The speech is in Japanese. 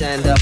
stand up